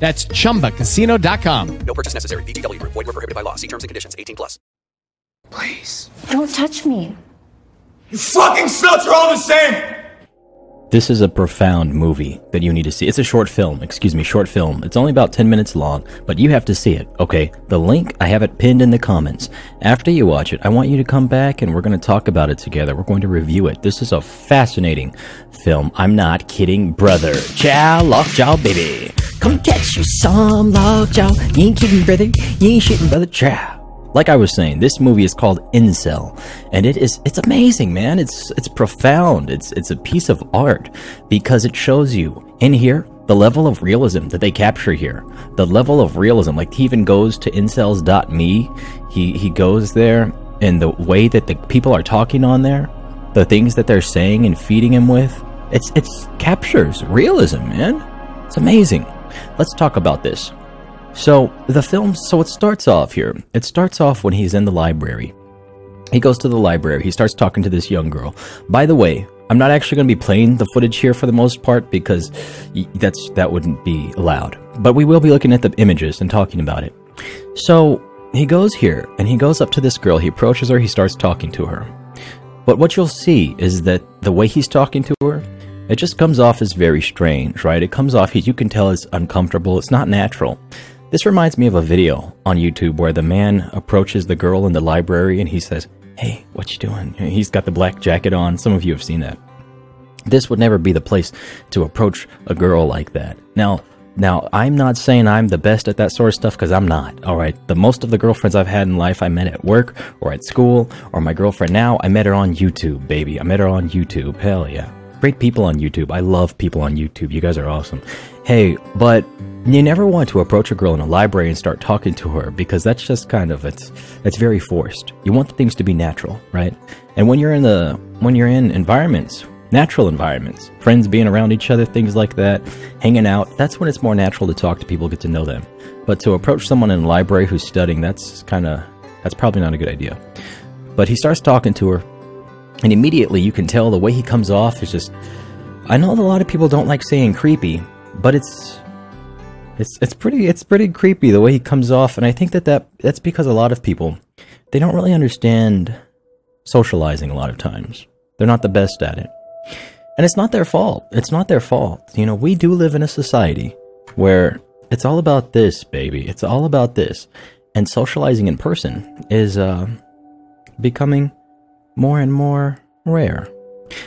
That's chumbacasino.com. No purchase necessary. VGW Group. Void were prohibited by law. See terms and conditions. 18 plus. Please. Don't touch me. You fucking sluts are all the same! This is a profound movie that you need to see. It's a short film, excuse me, short film. It's only about 10 minutes long, but you have to see it, okay? The link, I have it pinned in the comments. After you watch it, I want you to come back and we're going to talk about it together. We're going to review it. This is a fascinating film. I'm not kidding, brother. Chow, lockjaw, baby. Come catch you some lockjaw. You ain't kidding, brother. You ain't shitting, brother. Chow. Like I was saying, this movie is called Incel, and it is it's amazing, man. It's it's profound. It's it's a piece of art because it shows you in here the level of realism that they capture here. The level of realism, like he even goes to incels.me. He he goes there and the way that the people are talking on there, the things that they're saying and feeding him with, it's it's captures realism, man. It's amazing. Let's talk about this. So the film, so it starts off here. It starts off when he's in the library. He goes to the library. He starts talking to this young girl. By the way, I'm not actually going to be playing the footage here for the most part because that's that wouldn't be allowed. But we will be looking at the images and talking about it. So he goes here and he goes up to this girl. He approaches her. He starts talking to her. But what you'll see is that the way he's talking to her, it just comes off as very strange, right? It comes off, you can tell it's uncomfortable. It's not natural. This reminds me of a video on YouTube where the man approaches the girl in the library and he says, Hey, what you doing? He's got the black jacket on. Some of you have seen that. This would never be the place to approach a girl like that. Now, now I'm not saying I'm the best at that sort of stuff because I'm not. All right, the most of the girlfriends I've had in life I met at work or at school, or my girlfriend now I met her on YouTube, baby. I met her on YouTube. Hell yeah, great people on YouTube. I love people on YouTube. You guys are awesome. Hey, but you never want to approach a girl in a library and start talking to her because that's just kind of it's it's very forced. You want things to be natural, right? And when you're in the when you're in environments, natural environments, friends being around each other, things like that, hanging out, that's when it's more natural to talk to people, get to know them. But to approach someone in a library who's studying, that's kind of that's probably not a good idea. But he starts talking to her, and immediately you can tell the way he comes off is just I know a lot of people don't like saying creepy, but it's it's it's pretty it's pretty creepy the way he comes off, and I think that, that that's because a lot of people they don't really understand socializing a lot of times. They're not the best at it. And it's not their fault. It's not their fault. You know, we do live in a society where it's all about this, baby. It's all about this. And socializing in person is uh, becoming more and more rare.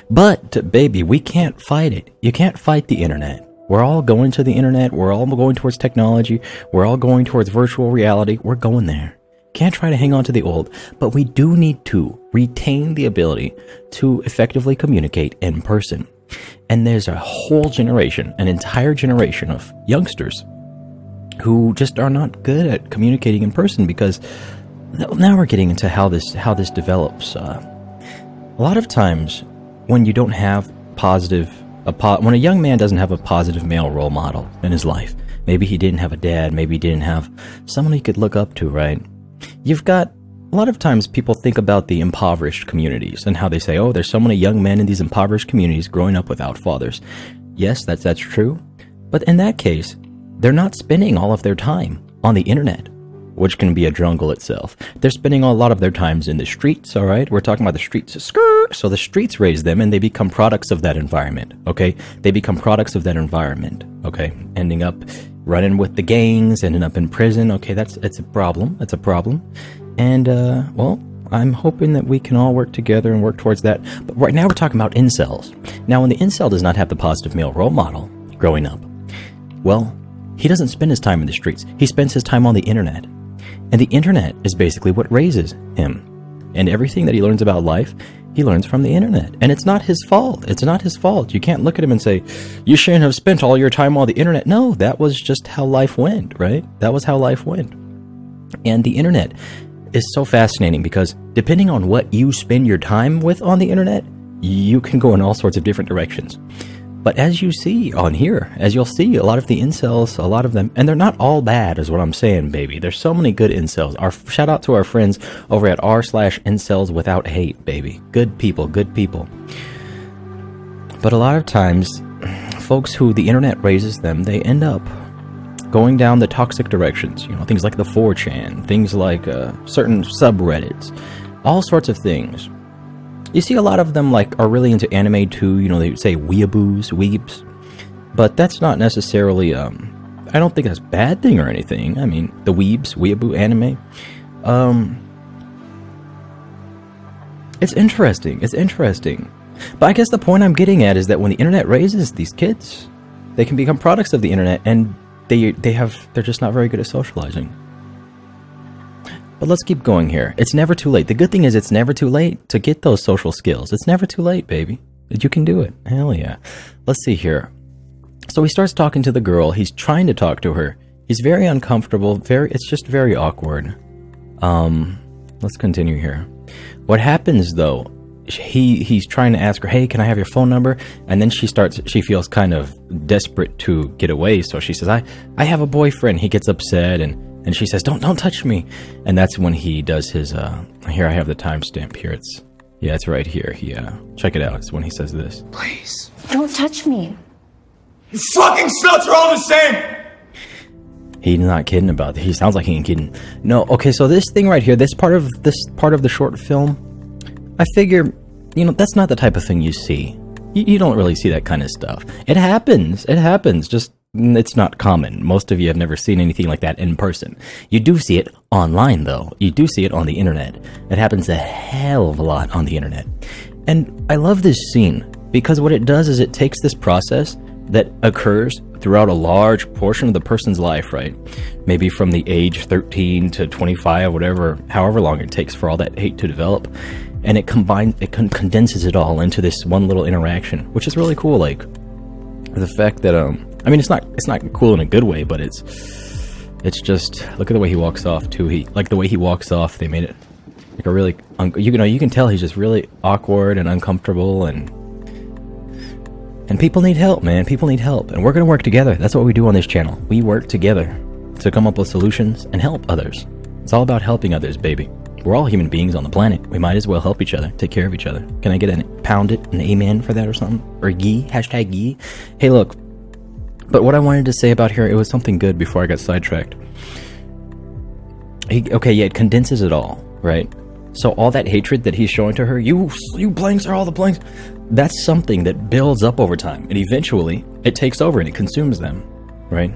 But, baby, we can't fight it. You can't fight the internet. We're all going to the internet. We're all going towards technology. We're all going towards virtual reality. We're going there. Can't try to hang on to the old, but we do need to retain the ability to effectively communicate in person. And there's a whole generation, an entire generation of youngsters who just are not good at communicating in person because now we're getting into how this how this develops. Uh, a lot of times, when you don't have positive a po- when a young man doesn't have a positive male role model in his life, maybe he didn't have a dad, maybe he didn't have someone he could look up to, right? You've got a lot of times people think about the impoverished communities and how they say, "Oh, there's so many young men in these impoverished communities growing up without fathers." Yes, that's that's true. But in that case, they're not spending all of their time on the internet which can be a jungle itself. They're spending a lot of their times in the streets, all right? We're talking about the streets. So the streets raise them and they become products of that environment, okay? They become products of that environment, okay? Ending up running with the gangs, ending up in prison, okay? That's it's a problem. It's a problem. And, uh, well, I'm hoping that we can all work together and work towards that. But right now we're talking about incels. Now, when the incel does not have the positive male role model growing up, well, he doesn't spend his time in the streets. He spends his time on the internet. And the internet is basically what raises him. And everything that he learns about life, he learns from the internet. And it's not his fault. It's not his fault. You can't look at him and say, you shouldn't have spent all your time on the internet. No, that was just how life went, right? That was how life went. And the internet is so fascinating because depending on what you spend your time with on the internet, you can go in all sorts of different directions. But as you see on here, as you'll see, a lot of the incels, a lot of them, and they're not all bad, is what I'm saying, baby. There's so many good incels. Our shout out to our friends over at r slash incels without hate, baby. Good people, good people. But a lot of times, folks who the internet raises them, they end up going down the toxic directions. You know, things like the 4chan, things like uh, certain subreddits, all sorts of things. You see a lot of them like are really into anime too. You know, they say weeaboos, weeps, but that's not necessarily. Um, I don't think that's a bad thing or anything. I mean, the weebs, weeaboo anime. Um, it's interesting. It's interesting. But I guess the point I'm getting at is that when the internet raises these kids, they can become products of the internet, and they they have they're just not very good at socializing. But let's keep going here. It's never too late. The good thing is it's never too late to get those social skills. It's never too late, baby. You can do it. Hell yeah. Let's see here. So he starts talking to the girl. He's trying to talk to her. He's very uncomfortable. Very it's just very awkward. Um let's continue here. What happens though he he's trying to ask her, "Hey, can I have your phone number?" And then she starts she feels kind of desperate to get away, so she says, "I I have a boyfriend." He gets upset and and she says, "Don't don't touch me." And that's when he does his uh here I have the timestamp here. It's yeah, it's right here. He uh check it out. It's when he says this. Please. Don't touch me. You fucking sluts are all the same! He's not kidding about that. He sounds like he ain't kidding. No, okay, so this thing right here, this part of this part of the short film, I figure, you know, that's not the type of thing you see. You, you don't really see that kind of stuff. It happens. It happens. Just it's not common. Most of you have never seen anything like that in person. You do see it online, though. You do see it on the internet. It happens a hell of a lot on the internet. And I love this scene because what it does is it takes this process that occurs throughout a large portion of the person's life, right? Maybe from the age 13 to 25, whatever, however long it takes for all that hate to develop. And it combines, it con- condenses it all into this one little interaction, which is really cool. Like the fact that, um, I mean, it's not, it's not cool in a good way, but it's, it's just look at the way he walks off too. He like the way he walks off. They made it like a really, un- you know, you can tell he's just really awkward and uncomfortable and and people need help, man. People need help. And we're to work together. That's what we do on this channel. We work together to come up with solutions and help others. It's all about helping others, baby. We're all human beings on the planet. We might as well help each other, take care of each other. Can I get a pound it, an amen for that or something? Or yee? Hashtag yee? Hey, look. But what I wanted to say about here, it was something good before I got sidetracked. He, okay, yeah, it condenses it all, right? So all that hatred that he's showing to her, you you blanks are all the blanks. That's something that builds up over time, and eventually it takes over and it consumes them, right?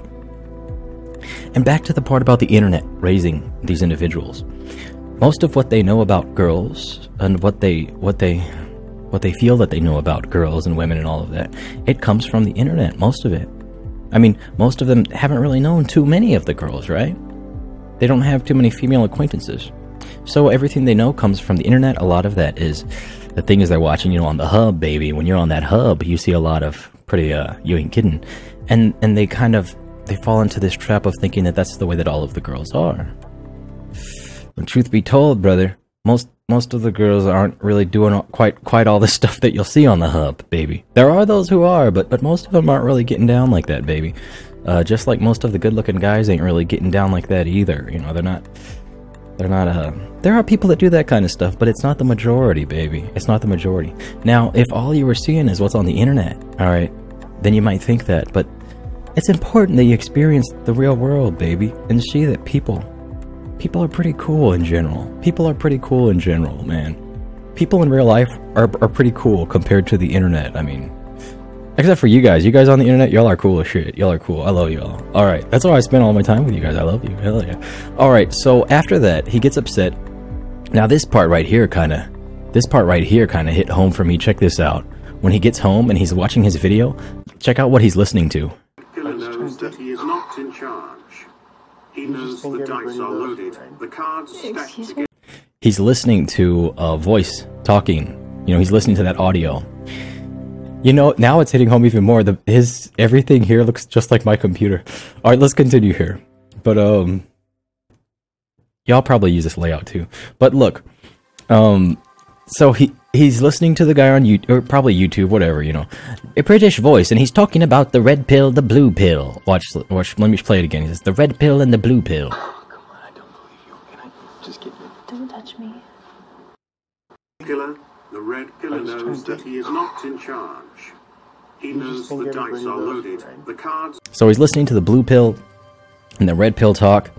And back to the part about the internet raising these individuals. Most of what they know about girls and what they what they what they feel that they know about girls and women and all of that, it comes from the internet, most of it. I mean, most of them haven't really known too many of the girls, right? They don't have too many female acquaintances. So everything they know comes from the internet. A lot of that is the things they're watching, you know, on the hub, baby. When you're on that hub, you see a lot of pretty, uh, you ain't kidding. And, and they kind of, they fall into this trap of thinking that that's the way that all of the girls are. When truth be told, brother, most, most of the girls aren't really doing quite, quite all the stuff that you'll see on the hub, baby. There are those who are, but, but most of them aren't really getting down like that, baby. Uh, just like most of the good-looking guys ain't really getting down like that either. You know, they're not they're not, uh, there are people that do that kind of stuff, but it's not the majority, baby. It's not the majority. Now, if all you were seeing is what's on the internet, alright, then you might think that, but it's important that you experience the real world, baby, and see that people, people are pretty cool in general. People are pretty cool in general, man. People in real life are, are pretty cool compared to the internet. I mean, Except for you guys. You guys on the internet, y'all are cool as shit. Y'all are cool. I love y'all. All right. That's why I spend all my time with you guys. I love you. Hell yeah. All right. So after that, he gets upset. Now this part right here kind of this part right here kind of hit home for me. Check this out. When he gets home and he's watching his video, check out what he's listening to. Killer knows that he is not in charge. He knows the dice are loaded, the cards stacked together. He's listening to a voice talking. You know, he's listening to that audio. You know, now it's hitting home even more. The his everything here looks just like my computer. All right, let's continue here. But um y'all probably use this layout too. But look, um so he he's listening to the guy on YouTube or probably YouTube, whatever, you know. A British voice and he's talking about the red pill, the blue pill. Watch watch let me play it again. He says the red pill and the blue pill. Don't touch me. Killer, the red killer knows that he is not in charge. He knows the dice are loaded, the cards So he's listening to the blue pill and the red pill talk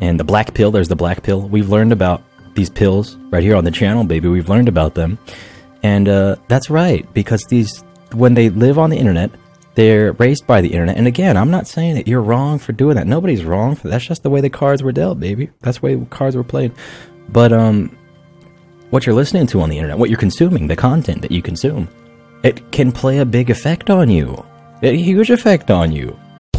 and the black pill. There's the black pill. We've learned about these pills right here on the channel, baby. We've learned about them. And uh, that's right, because these, when they live on the internet, they're raised by the internet. And again, I'm not saying that you're wrong for doing that. Nobody's wrong for That's just the way the cards were dealt, baby. That's the way cards were played. But um, what you're listening to on the internet, what you're consuming, the content that you consume, it can play a big effect on you. A huge effect on you.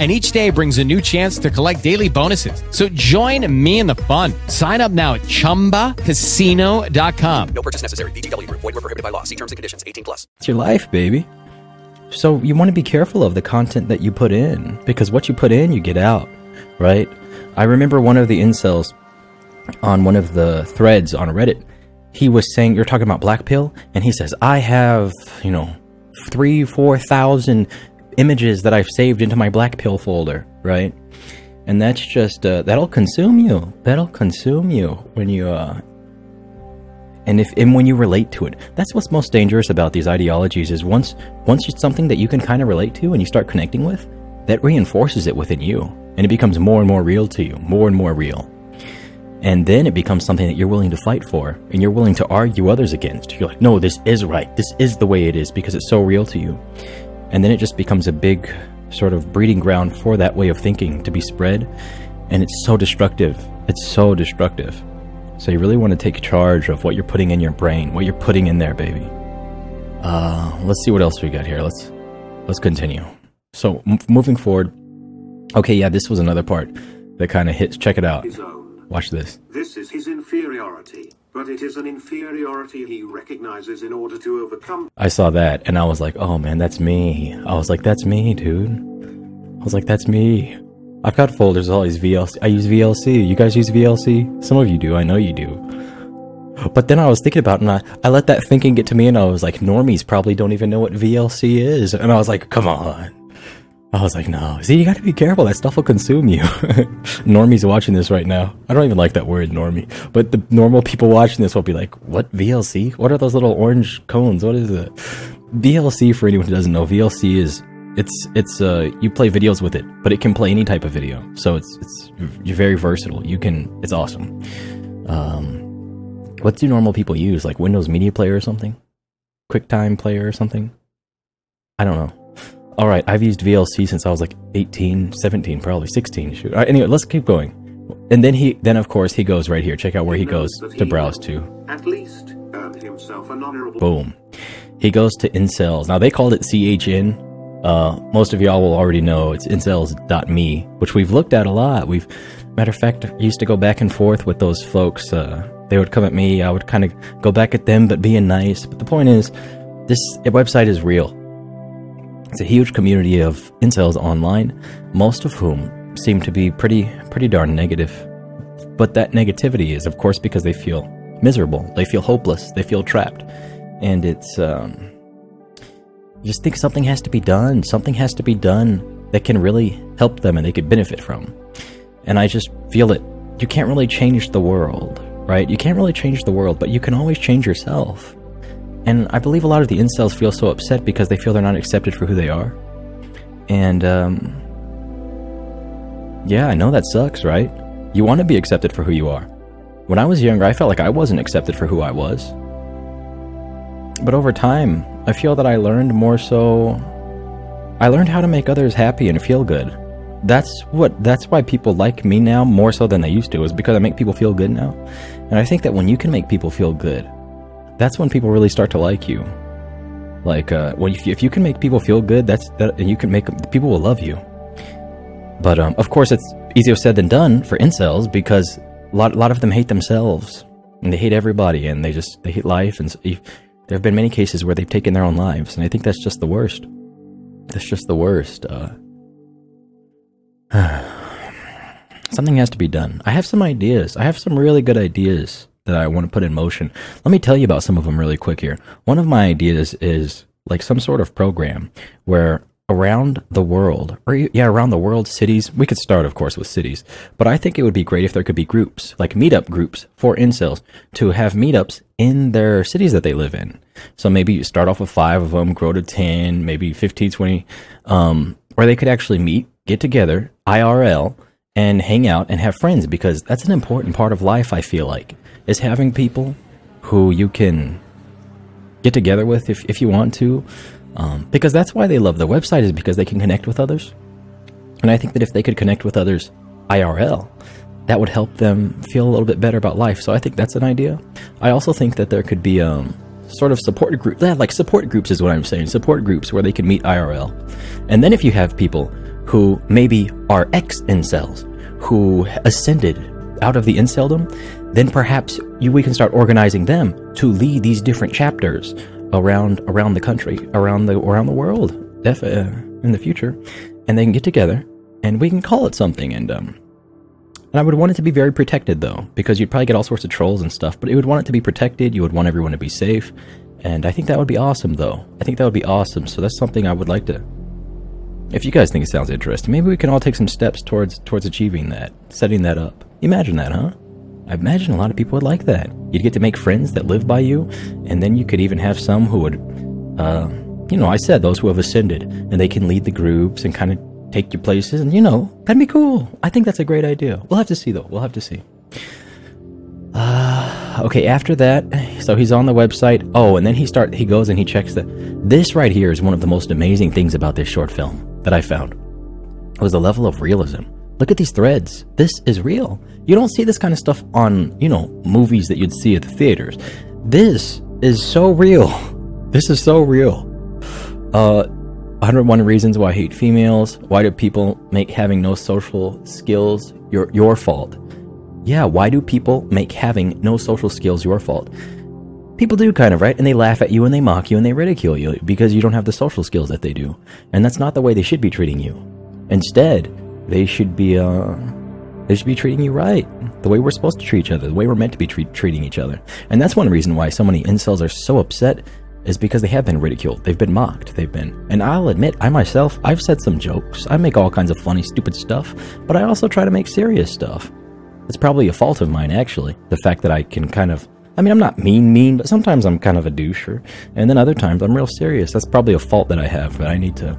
And each day brings a new chance to collect daily bonuses. So join me in the fun. Sign up now at chumbacasino.com. No purchase necessary. VGW Group. Void were prohibited by law. See terms and conditions. 18 plus. It's your life, baby. So you want to be careful of the content that you put in because what you put in, you get out, right? I remember one of the incels on one of the threads on Reddit. He was saying, "You're talking about black pill," and he says, "I have, you know, three, four thousand images that I've saved into my black pill folder, right?" And that's just uh, that'll consume you. That'll consume you when you uh, and if and when you relate to it. That's what's most dangerous about these ideologies is once once it's something that you can kind of relate to and you start connecting with that reinforces it within you and it becomes more and more real to you more and more real. And then it becomes something that you're willing to fight for and you're willing to argue others against. You're like no this is right. This is the way it is because it's so real to you and then it just becomes a big sort of breeding ground for that way of thinking to be spread and it's so destructive it's so destructive so you really want to take charge of what you're putting in your brain, what you're putting in there, baby. Uh, let's see what else we got here. Let's let's continue. So m- moving forward. Okay, yeah, this was another part that kind of hits. Check it out. Watch this. This is his inferiority, but it is an inferiority he recognizes in order to overcome I saw that and I was like, oh man, that's me. I was like, that's me, dude. I was like, that's me. I've got folders all these VLC. I use VLC. You guys use VLC? Some of you do. I know you do. But then I was thinking about and I, I let that thinking get to me and I was like, normies probably don't even know what VLC is. And I was like, come on. I was like, no. See, you got to be careful. That stuff will consume you. Normies watching this right now. I don't even like that word, normie. But the normal people watching this will be like, what VLC? What are those little orange cones? What is it? VLC, for anyone who doesn't know, VLC is it's it's uh you play videos with it, but it can play any type of video. So it's it's you're very versatile. You can it's awesome. Um, what do normal people use? Like Windows Media Player or something? QuickTime Player or something? I don't know. All right, I've used VLC since I was like 18, 17, probably 16. Shoot. All right, anyway, let's keep going. And then he, then of course he goes right here. Check out where he goes to he browse to. At least earn himself an honorable Boom. He goes to incels. Now they called it CHN. Uh, most of y'all will already know it's incels.me, which we've looked at a lot. We've, matter of fact, used to go back and forth with those folks. Uh, They would come at me. I would kind of go back at them, but being nice. But the point is, this website is real. It's a huge community of incels online, most of whom seem to be pretty pretty darn negative. But that negativity is, of course, because they feel miserable. They feel hopeless. They feel trapped, and it's um, you just think something has to be done. Something has to be done that can really help them and they could benefit from. And I just feel it. you can't really change the world, right? You can't really change the world, but you can always change yourself. And I believe a lot of the incels feel so upset because they feel they're not accepted for who they are. And, um, yeah, I know that sucks, right? You want to be accepted for who you are. When I was younger, I felt like I wasn't accepted for who I was. But over time, I feel that I learned more so. I learned how to make others happy and feel good. That's what. That's why people like me now more so than they used to. Is because I make people feel good now, and I think that when you can make people feel good, that's when people really start to like you. Like uh, if you, if you can make people feel good, that's that, you can make people will love you. But um, of course, it's easier said than done for incels because a lot, a lot of them hate themselves and they hate everybody and they just they hate life and there have been many cases where they've taken their own lives, and I think that's just the worst. That's just the worst. Uh, something has to be done. I have some ideas. I have some really good ideas that I want to put in motion. Let me tell you about some of them really quick here. One of my ideas is like some sort of program where around the world, or yeah, around the world, cities. We could start, of course, with cities, but I think it would be great if there could be groups, like meetup groups for incels, to have meetups in their cities that they live in. So maybe you start off with five of them, grow to 10, maybe 15, 20, um, or they could actually meet, get together, IRL, and hang out and have friends because that's an important part of life, I feel like, is having people who you can get together with if, if you want to, um, because that's why they love the website is because they can connect with others. And I think that if they could connect with others IRL, that would help them feel a little bit better about life. So I think that's an idea. I also think that there could be um, sort of support group, yeah, like support groups is what I'm saying. Support groups where they can meet IRL. And then if you have people who maybe are ex incels who ascended out of the inceldom, then perhaps you, we can start organizing them to lead these different chapters around around the country, around the around the world, if, uh, in the future, and they can get together and we can call it something. And um, and I would want it to be very protected though, because you'd probably get all sorts of trolls and stuff. But you would want it to be protected. You would want everyone to be safe, and I think that would be awesome though. I think that would be awesome. So that's something I would like to. If you guys think it sounds interesting, maybe we can all take some steps towards towards achieving that, setting that up. Imagine that, huh? I imagine a lot of people would like that. You'd get to make friends that live by you, and then you could even have some who would, uh, you know, I said those who have ascended, and they can lead the groups and kind of take you places, and you know, that'd be cool. I think that's a great idea. We'll have to see though. We'll have to see. Uh, okay, after that, so he's on the website. Oh, and then he start he goes and he checks the. This right here is one of the most amazing things about this short film that I found. It was the level of realism. Look at these threads. This is real. You don't see this kind of stuff on, you know, movies that you'd see at the theaters. This is so real. This is so real. Uh, 101 reasons why I hate females. Why do people make having no social skills your your fault? Yeah, why do people make having no social skills your fault? People do kind of, right? And they laugh at you and they mock you and they ridicule you because you don't have the social skills that they do. And that's not the way they should be treating you. Instead, they should be uh they should be treating you right, the way we're supposed to treat each other, the way we're meant to be treat, treating each other. And that's one reason why so many incels are so upset is because they have been ridiculed. They've been mocked. They've been. And I'll admit, I myself, I've said some jokes. I make all kinds of funny, stupid stuff, but I also try to make serious stuff. It's probably a fault of mine, actually. The fact that I can kind of. I mean, I'm not mean, mean, but sometimes I'm kind of a doucher, and then other times I'm real serious. That's probably a fault that I have, but I need to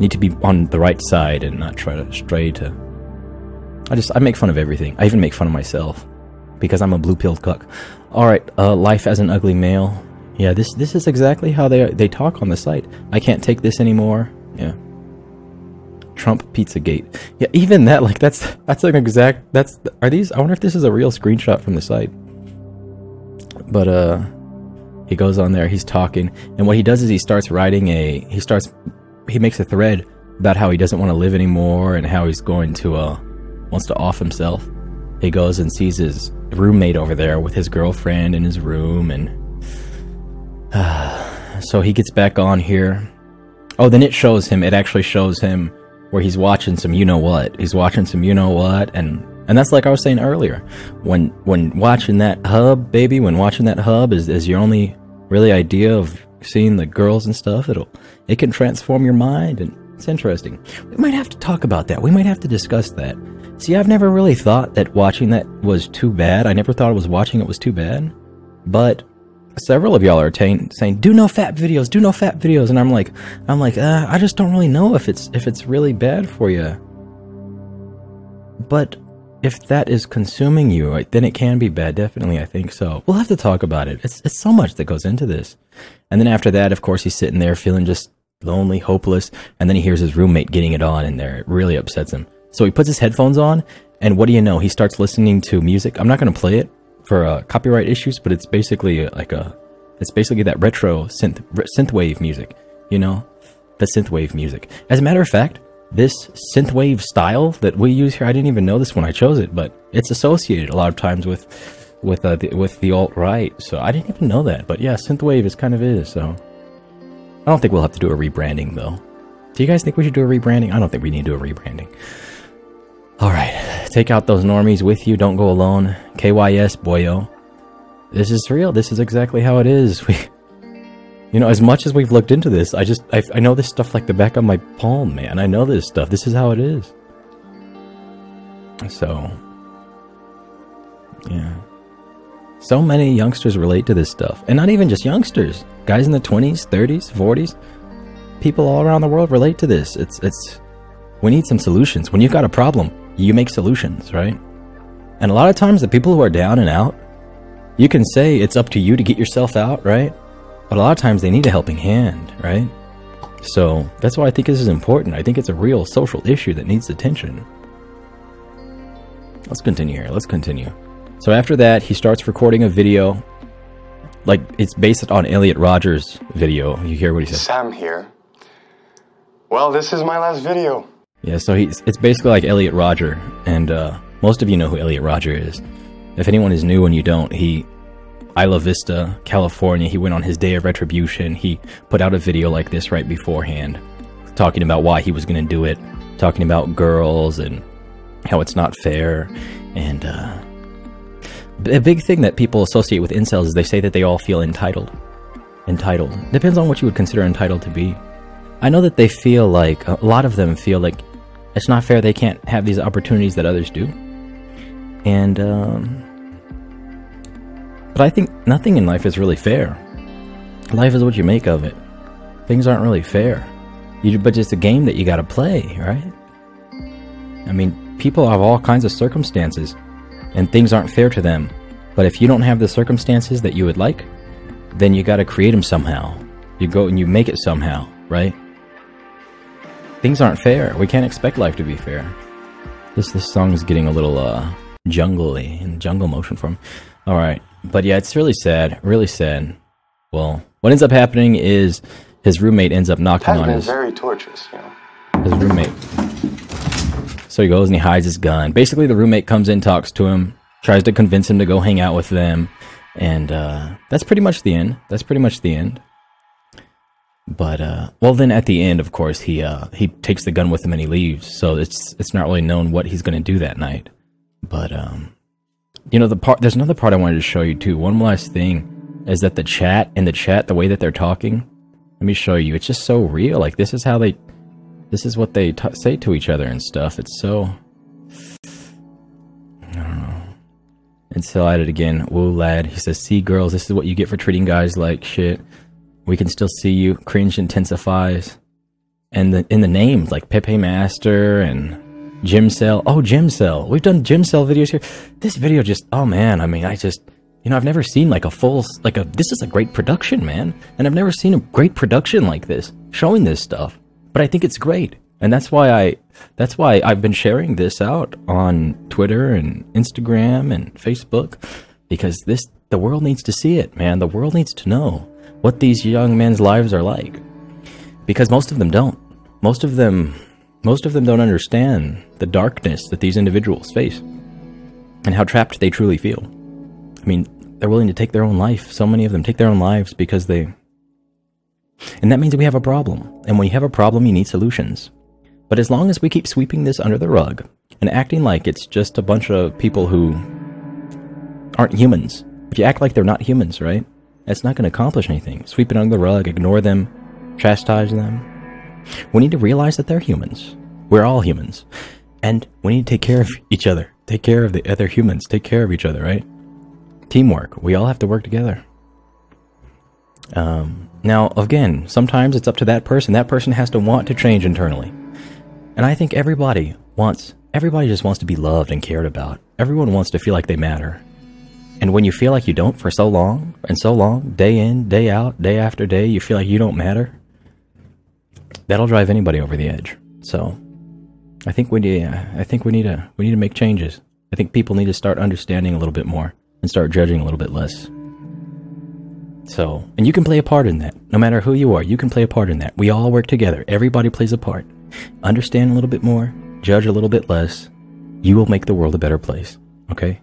need to be on the right side and not try to stray to I just I make fun of everything. I even make fun of myself because I'm a blue pilled cuck. All right, uh, life as an ugly male. Yeah, this this is exactly how they they talk on the site. I can't take this anymore. Yeah. Trump Pizzagate. Yeah, even that like that's that's an exact that's are these I wonder if this is a real screenshot from the site. But uh he goes on there, he's talking, and what he does is he starts writing a he starts he makes a thread about how he doesn't want to live anymore and how he's going to uh wants to off himself. He goes and sees his roommate over there with his girlfriend in his room, and so he gets back on here. Oh, then it shows him. It actually shows him where he's watching some you know what. He's watching some you know what, and and that's like I was saying earlier. When when watching that hub, baby, when watching that hub is is your only really idea of seeing the girls and stuff. It'll it can transform your mind, and it's interesting. We might have to talk about that. We might have to discuss that. See, I've never really thought that watching that was too bad. I never thought it was watching it was too bad, but several of y'all are t- saying do NoFap videos do NoFap videos and i'm like i'm like uh, i just don't really know if it's if it's really bad for you but if that is consuming you then it can be bad definitely i think so. We'll have to talk about it. It's, it's so much that goes into this. And then after that of course he's sitting there feeling just lonely hopeless and then he hears his roommate getting it on in there it really upsets him. So he puts his headphones on and what do you know? He starts listening to music. I'm not going to play it for uh, copyright issues, but it's basically like a, it's basically that retro synth synthwave music, you know, the synthwave music. As a matter of fact, this synthwave style that we use here, I didn't even know this when I chose it, but it's associated a lot of times with with uh, the, with the alt right. So I didn't even know that, but yeah, synthwave is kind of is. So I don't think we'll have to do a rebranding though. Do you guys think we should do a rebranding? I don't think we need to do a rebranding. All right, take out those normies with you. Don't go alone. KYS, boyo. This is real. This is exactly how it is. We, you know, as much as we've looked into this, I just I, I know this stuff like the back of my palm, man. I know this stuff. This is how it is. So, yeah. So many youngsters relate to this stuff, and not even just youngsters. Guys in the twenties, thirties, forties, people all around the world relate to this. It's it's. We need some solutions. When you've got a problem, you make solutions, right? And a lot of times, the people who are down and out, you can say it's up to you to get yourself out, right? But a lot of times they need a helping hand, right? So that's why I think this is important. I think it's a real social issue that needs attention. Let's continue here. Let's continue. So after that, he starts recording a video. Like it's based on Elliot Rodger's video. You hear what he says? Sam here. Well, this is my last video. Yeah, so he's it's basically like Elliot Rodger, and uh, most of you know who Elliot Rodger is. If anyone is new and you don't, he Isla Vista, California. He went on his day of retribution. He put out a video like this right beforehand, talking about why he was going to do it, talking about girls and how it's not fair, and uh, a big thing that people associate with incels is they say that they all feel entitled. Entitled depends on what you would consider entitled to be. I know that they feel like a lot of them feel like it's not fair they can't have these opportunities that others do. And, um, but I think nothing in life is really fair. Life is what you make of it. Things aren't really fair. You, but it's a game that you gotta play, right? I mean, people have all kinds of circumstances, and things aren't fair to them. But if you don't have the circumstances that you would like, then you gotta create them somehow. You go and you make it somehow, right? Things aren't fair. We can't expect life to be fair. This this song is getting a little uh jungly in jungle motion form. All right, but yeah, it's really sad. Really sad. Well, what ends up happening is his roommate ends up knocking on his very torturous, you know. his roommate. So he goes and he hides his gun. Basically, the roommate comes in, talks to him, tries to convince him to go hang out with them, and uh, that's pretty much the end. That's pretty much the end. But uh, well, then at the end, of course, he uh, he takes the gun with him and he leaves. So it's it's not really known what he's going to do that night. But um, you know, the part there's another part I wanted to show you too. One last thing is that the chat in the chat, the way that they're talking. Let me show you. It's just so real. Like this is how they, this is what they t- say to each other and stuff. It's so. I don't know. Until at it again. Woo lad. He says, "See girls, this is what you get for treating guys like shit." We can still see you. Cringe intensifies. And the, in the names like Pepe Master and Gym Cell. Oh, Gym Cell. We've done Gym Cell videos here. This video just, oh man, I mean, I just, you know, I've never seen like a full, like a, this is a great production, man. And I've never seen a great production like this, showing this stuff. But I think it's great. And that's why I, that's why I've been sharing this out on Twitter and Instagram and Facebook. Because this, the world needs to see it, man. The world needs to know what these young men's lives are like. Because most of them don't. Most of them most of them don't understand the darkness that these individuals face and how trapped they truly feel. I mean, they're willing to take their own life. So many of them take their own lives because they. And that means we have a problem. And when you have a problem, you need solutions. But as long as we keep sweeping this under the rug and acting like it's just a bunch of people who aren't humans, if you act like they're not humans, right? That's not going to accomplish anything. Sweep it under the rug, ignore them, chastise them. We need to realize that they're humans. We're all humans. And we need to take care of each other. Take care of the other humans. Take care of each other, right? Teamwork. We all have to work together. Um, now, again, sometimes it's up to that person. That person has to want to change internally. And I think everybody wants, everybody just wants to be loved and cared about. Everyone wants to feel like they matter. And when you feel like you don't for so long and so long, day in, day out, day after day, you feel like you don't matter, that'll drive anybody over the edge. So, I think we need, I think we need to, we need to make changes. I think people need to start understanding a little bit more and start judging a little bit less. So, and you can play a part in that. No matter who you are, you can play a part in that. We all work together. Everybody plays a part. Understand a little bit more, judge a little bit less. You will make the world a better place. Okay?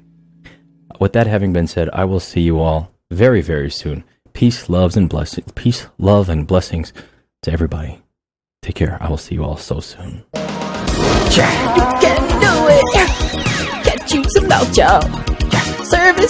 With that having been said, I will see you all very, very soon. Peace, loves, and blessings. Peace, love, and blessings to everybody. Take care. I will see you all so soon. You can do it. Get you some. Service.